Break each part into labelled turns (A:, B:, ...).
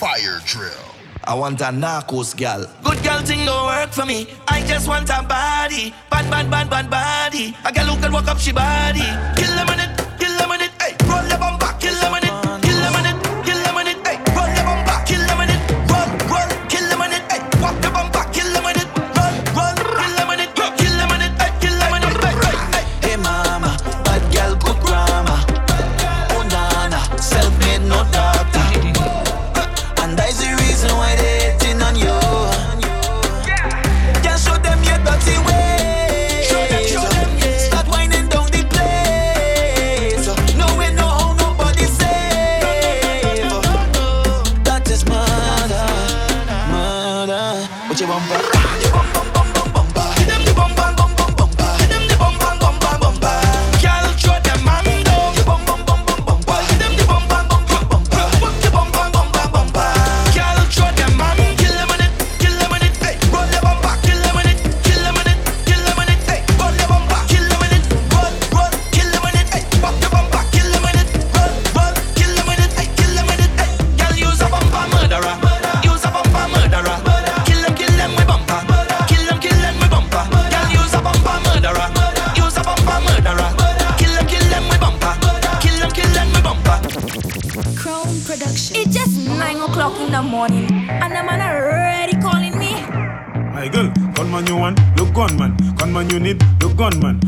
A: fire drill.
B: I want a narcos gal. Good girl thing don't work for me. I just want a body. Bad, bad, bad, bad body. A girl who can walk up she body. Kill them on it,
C: Castro, look gunman.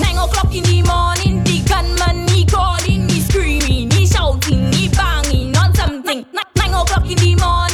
D: Nine o'clock in the morning, the gunman he calling, he screaming, he shouting, he banging on something. Nine o'clock in the morning,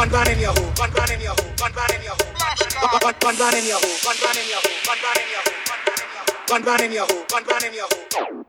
D: One man in Yahoo, one man in Yahoo, one man in Yahoo. One man in Yahoo, one man in Yahoo, one man in Yahoo. One man in Yahoo, one man in Yahoo.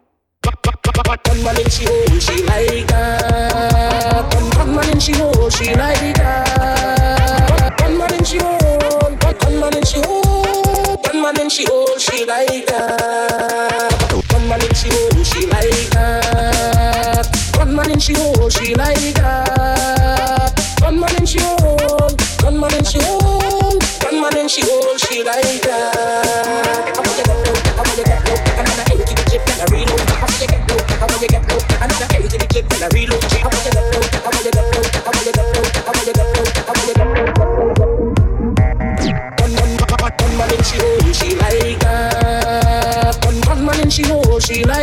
D: One man in she hole, she like that. One man in she hole, she like that. One man in she hole, one man in she hole, one man in she hole, she like that. One man in she hole, she like that. One man in she hole, she like that. One man in she one man in she one man in she hole, she like that. I want to get low, I want to get low, another eight to the chip and I reload. I want to get low. I want to get low. Another eight to the clip and I reload. I want to get low. I want to get low. I want to get low. I want to get low. I want to get low. One man in she hole, she like that. One man in she hole, she like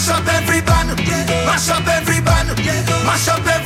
E: Mash up every band, mash up every
A: band, mash up every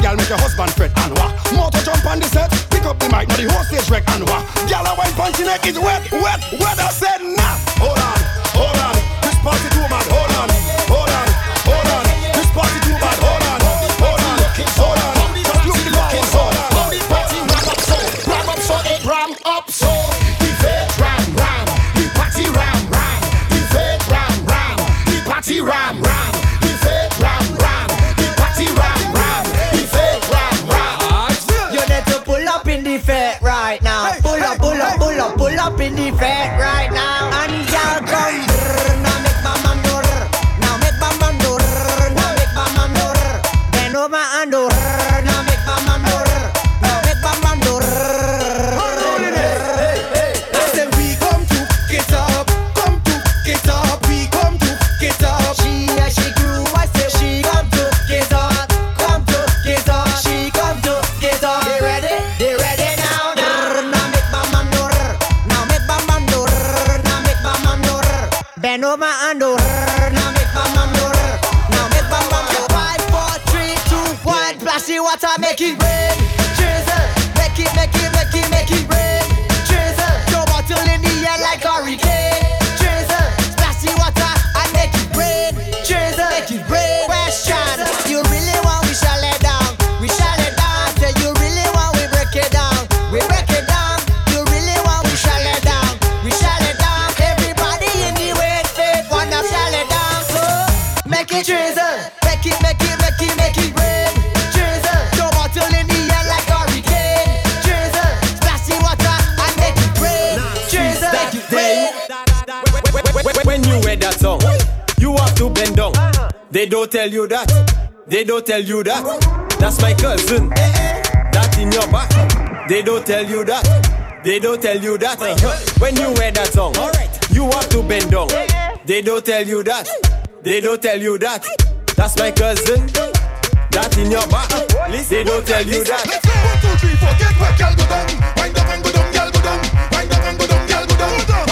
A: girl make your husband fret and wah. Motor jump on the set, pick up the mic, now the whole stage wreck and wah. Girl, I went punching neck, it's wet, wet, wet. I said nah. Hold on, hold on. This party
F: Pull up in the van right now. And y'all come
G: don't tell you that. They don't tell you that. That's my cousin. That in your back. They don't tell you that. They don't tell you that. When you wear that song, you have to bend down. They don't tell you that. They don't tell you that. That's my cousin. That in your back. They don't tell you that.
A: One, two, three, four, get back, girl, go down. Wind up and go down, girl, go down. Wind up and go down, girl, go down.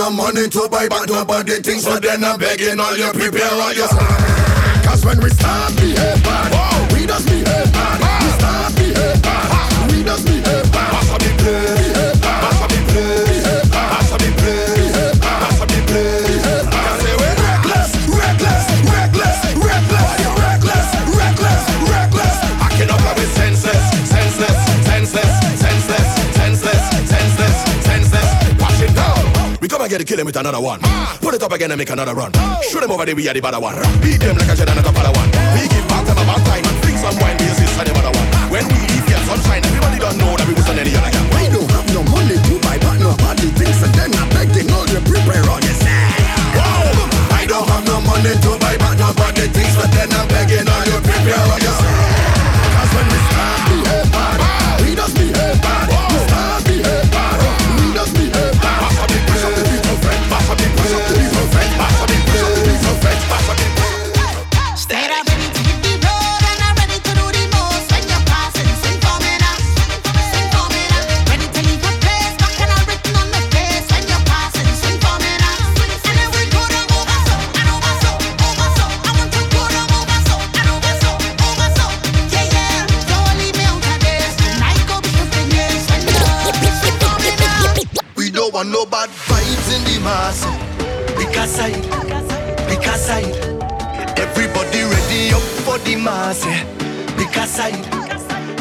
H: no money to buy bad nobody things So then I'm begging all you prepare all your Cause when we start behave bad, we just behave bad. dead, kill him with another one. Put it up again and make another run. Shoot him over there, we are the better one. Beat them like a Jedi and a one. We give back them about time and think some wine this is the better one. When we leave here sunshine, everybody don't know that we was on any other camp. We don't have no money to buy but nobody thinks and then I beg them know to prepare on your side. I don't have no money to buy but nobody thinks but then I'm begging all you prepare on your. Cause when we start
I: want
H: no bad vibes in the mass.
B: Pick a side, pick a side. Everybody ready up for the mass. Pick a side,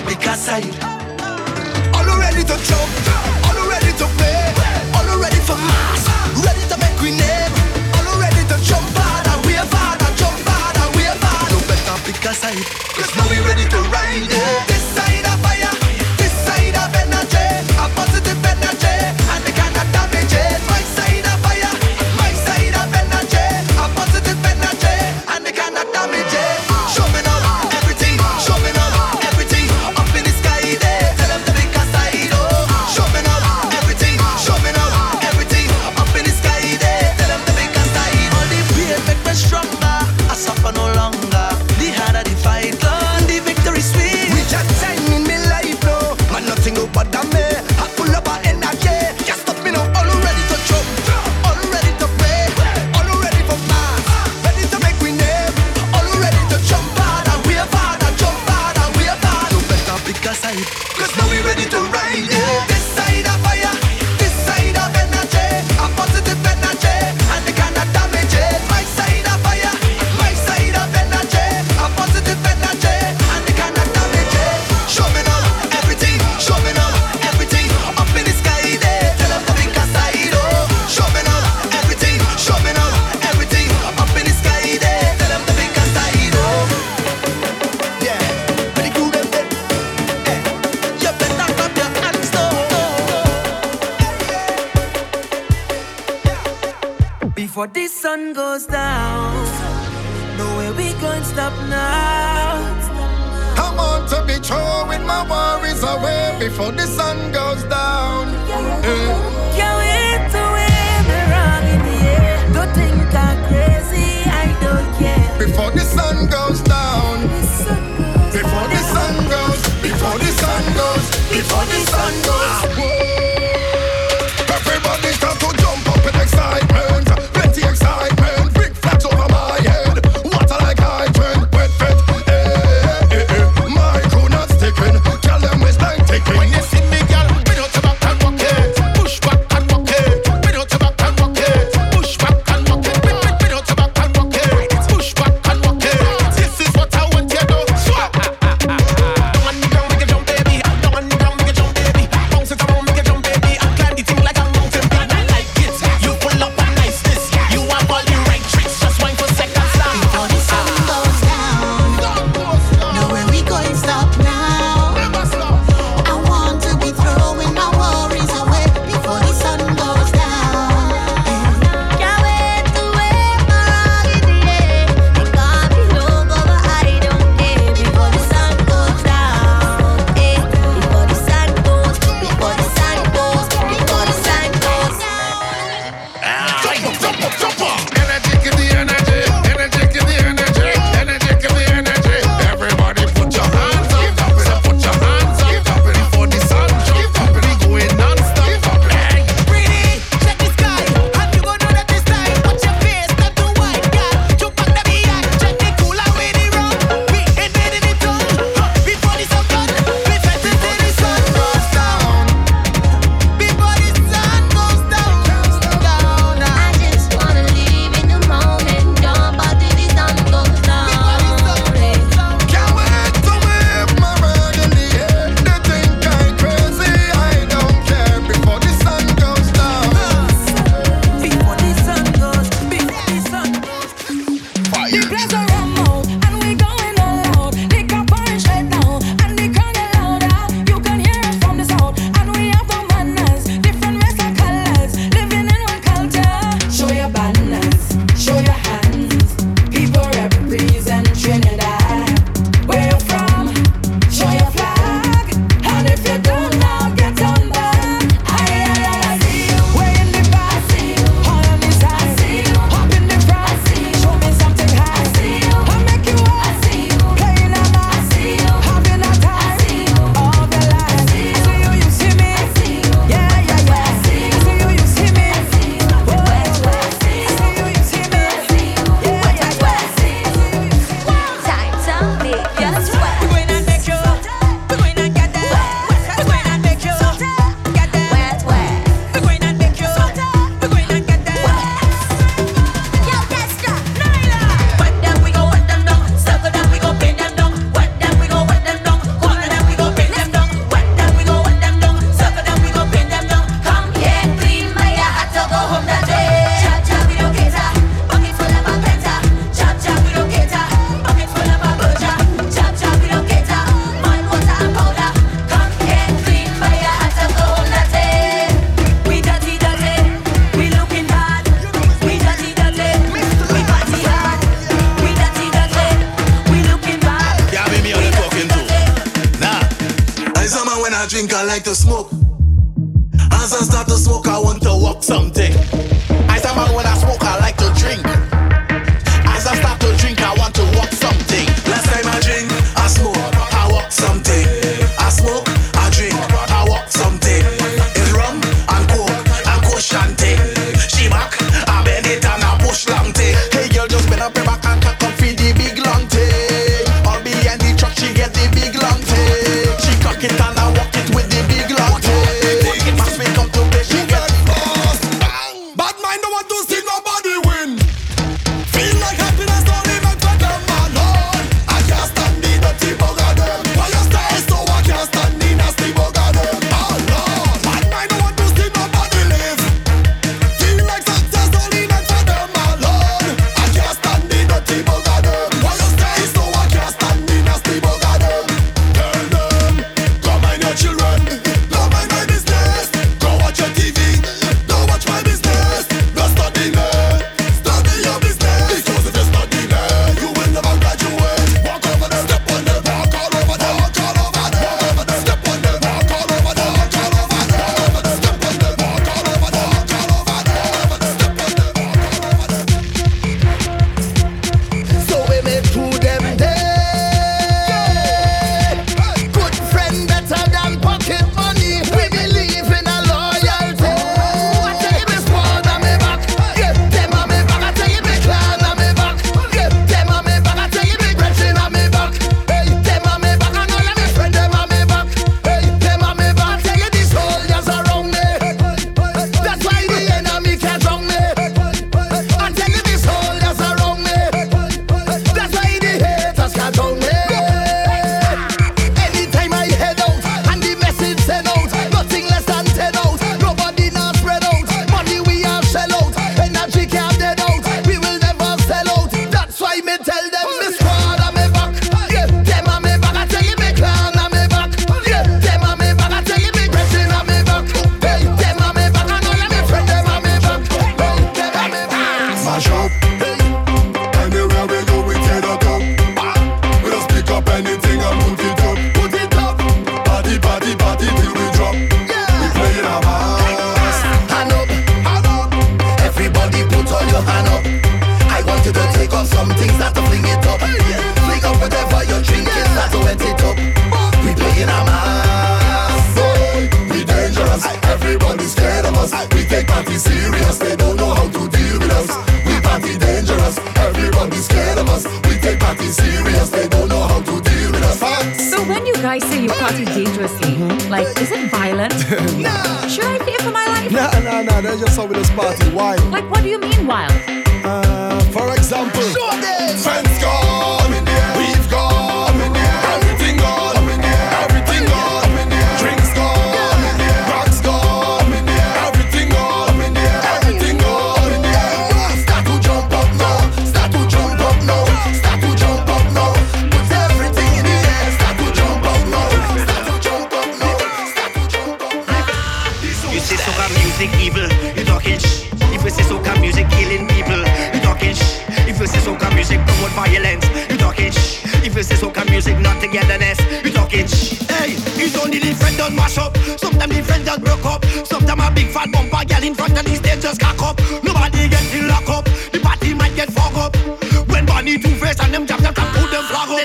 B: pick a side. All ready to jump, all ready to play, all ready for mass, ready to make we name, all ready to jump harder, and wave hard jump harder, and wave hard. No better pick a side, cause now we ready to ride it.
A: sun goes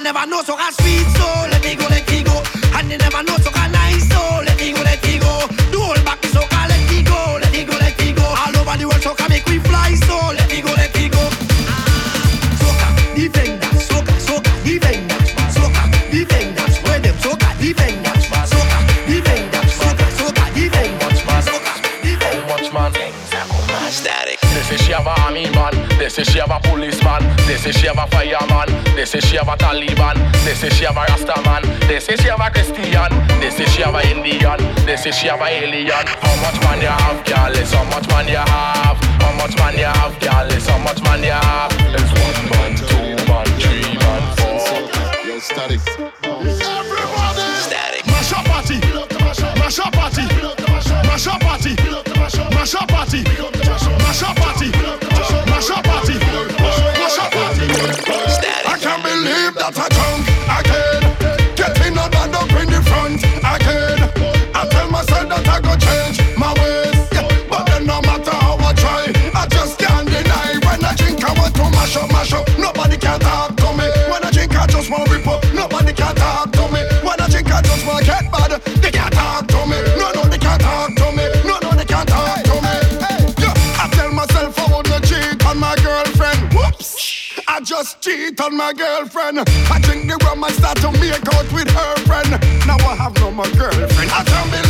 A: never know,
J: so I
B: sweet, so let me go, let me go. And you never know, so I nice, so let me go, let me go. The whole back is so I let me go, let me go, let me go. All over the world, so I make we fly, so let me go, let me go. Soca, defend that, soca, soca, defend that, soca, defend. Where them soca, defend that, soca, defend that, soca, soca, defend that, soca,
K: defend that. Much man, static. This is Yamaha. They say she have a policeman. They say she have a fireman. They say she have a Taliban. They say she have a Rasta man. They say she have a Christian. They say she have a Indian. They say she have a alien. How much man you have, girl? It's how much man you have. How much man you have, girl? It's how much man you have. It's one man, two man, three man, four.
A: Yo, static. Everybody.
K: Static.
A: Mash up party. Mash up party. Mash up party. Mash up party. Mash up party. cheat on my girlfriend. I drink the rum and start to make out with her friend. Now I have no more girlfriend. I tell me.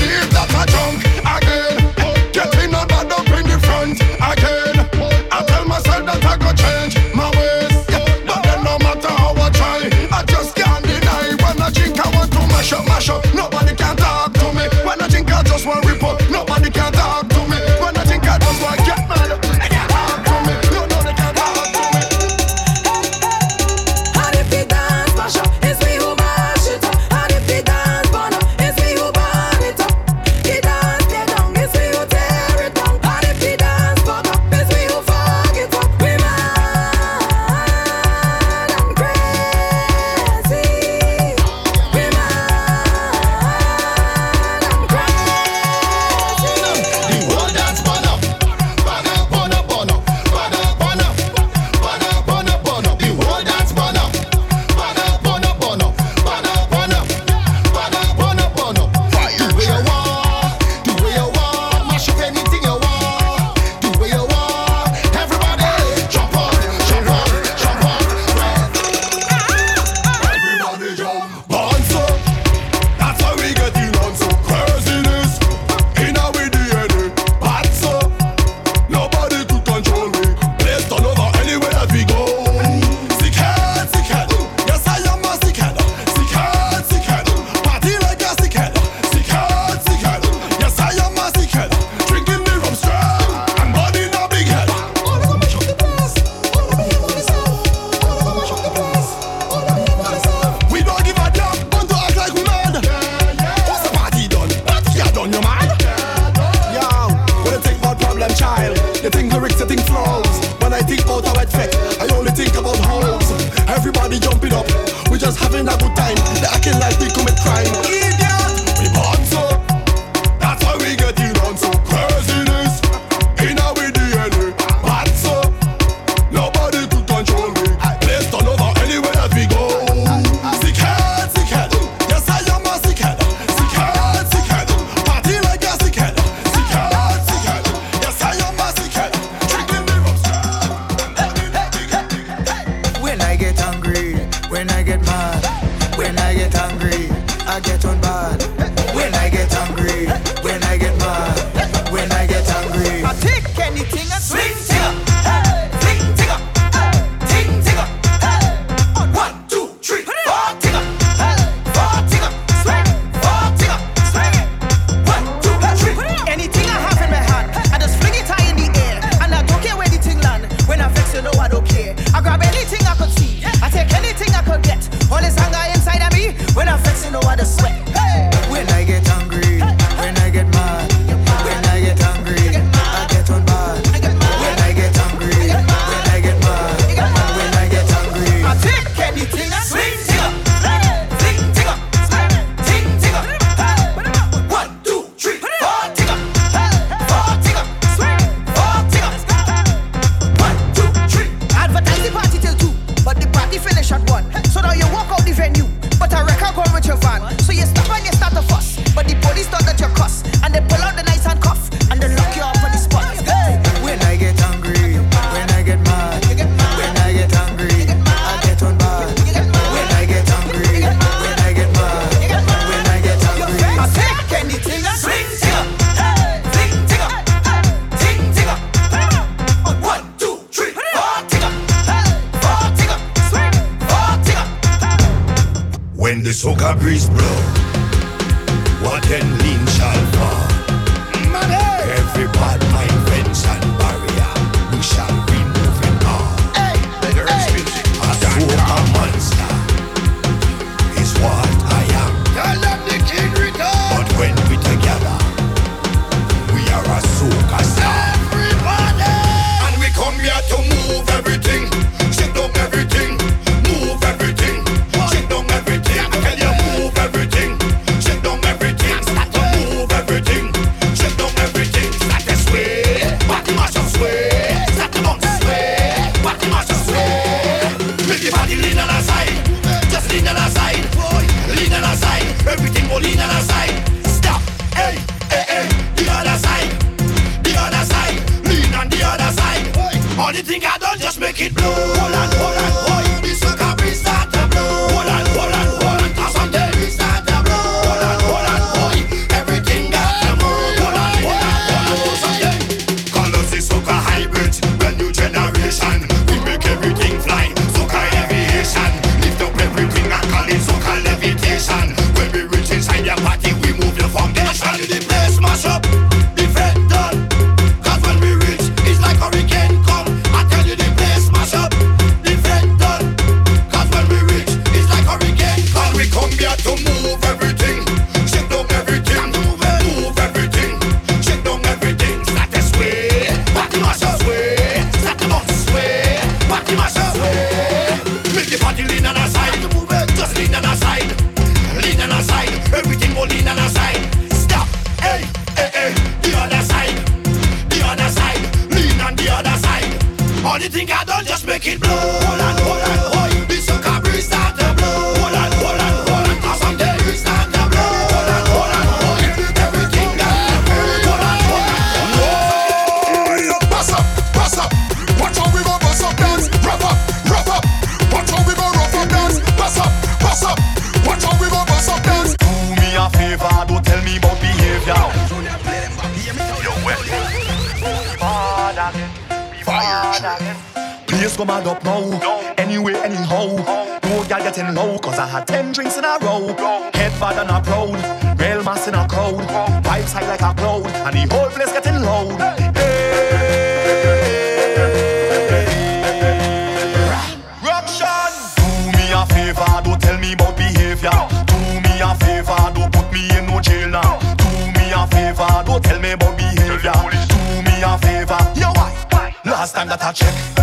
A: I
H: check.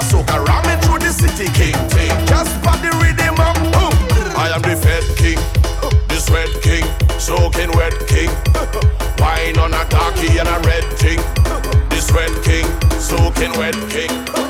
F: more soca ramming through the city king. Just for the rhythm of boom. I am the fed king, the sweat king, soaking wet king. Wine on a darky and a red king, the sweat king, soaking wet king.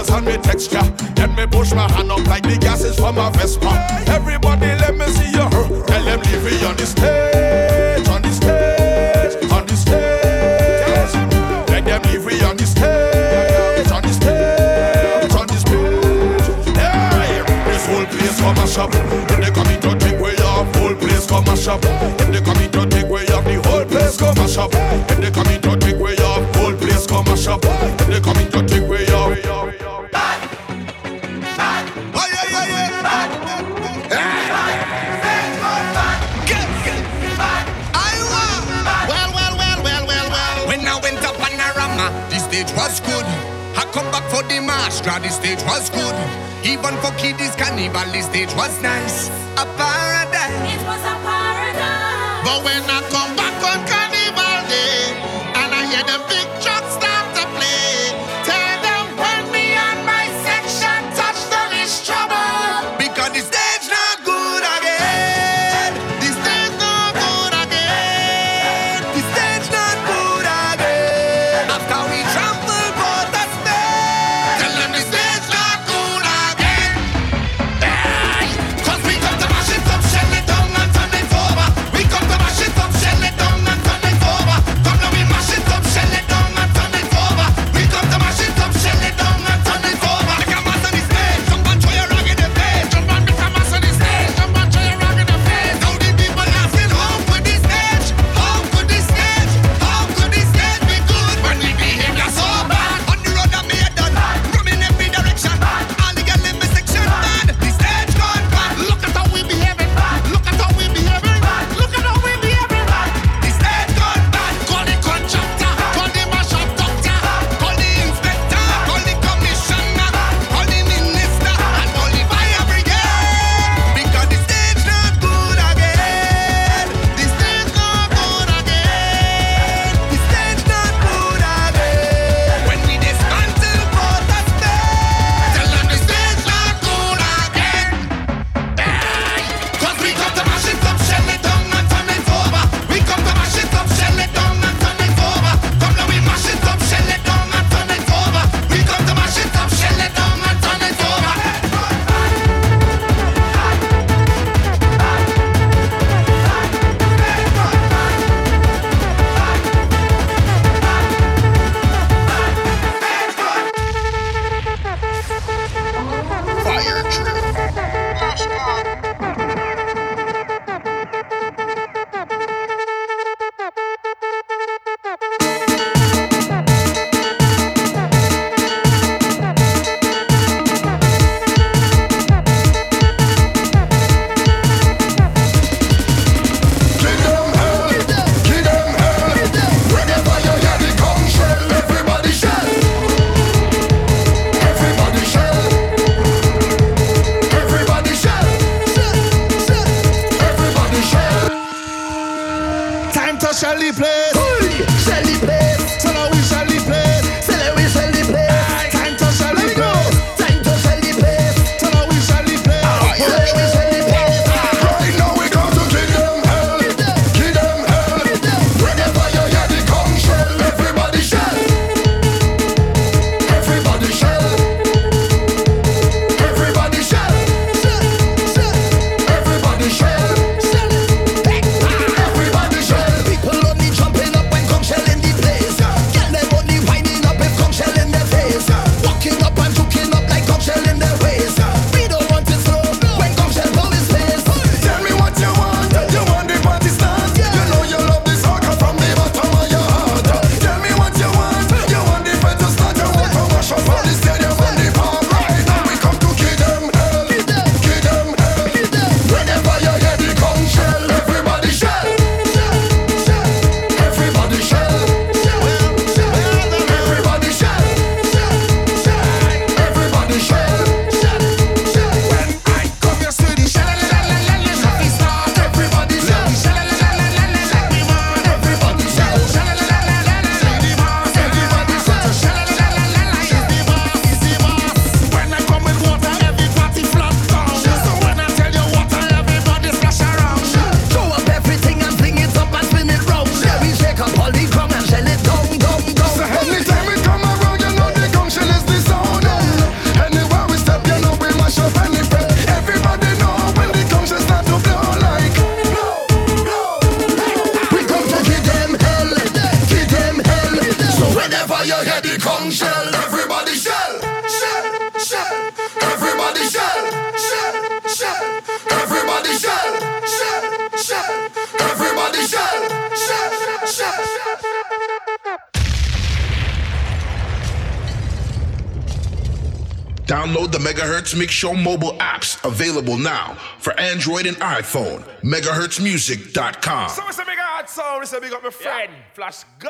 L: girls on me
H: texture. Then me push my hand up like the gases from a Vespa. Everybody
A: For the master, the stage was good. Even for kiddies, Carnival, the stage was nice. A
M: Show mobile apps available now for Android and iPhone. MegahertzMusic.com.
C: So it's a big hard sound. It's a big up my friend. Flash God, God.